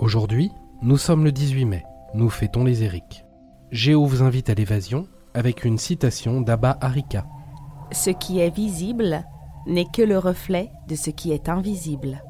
Aujourd'hui, nous sommes le 18 mai, nous fêtons les Érics. Géo vous invite à l'évasion avec une citation d'Abba Harika. Ce qui est visible n'est que le reflet de ce qui est invisible.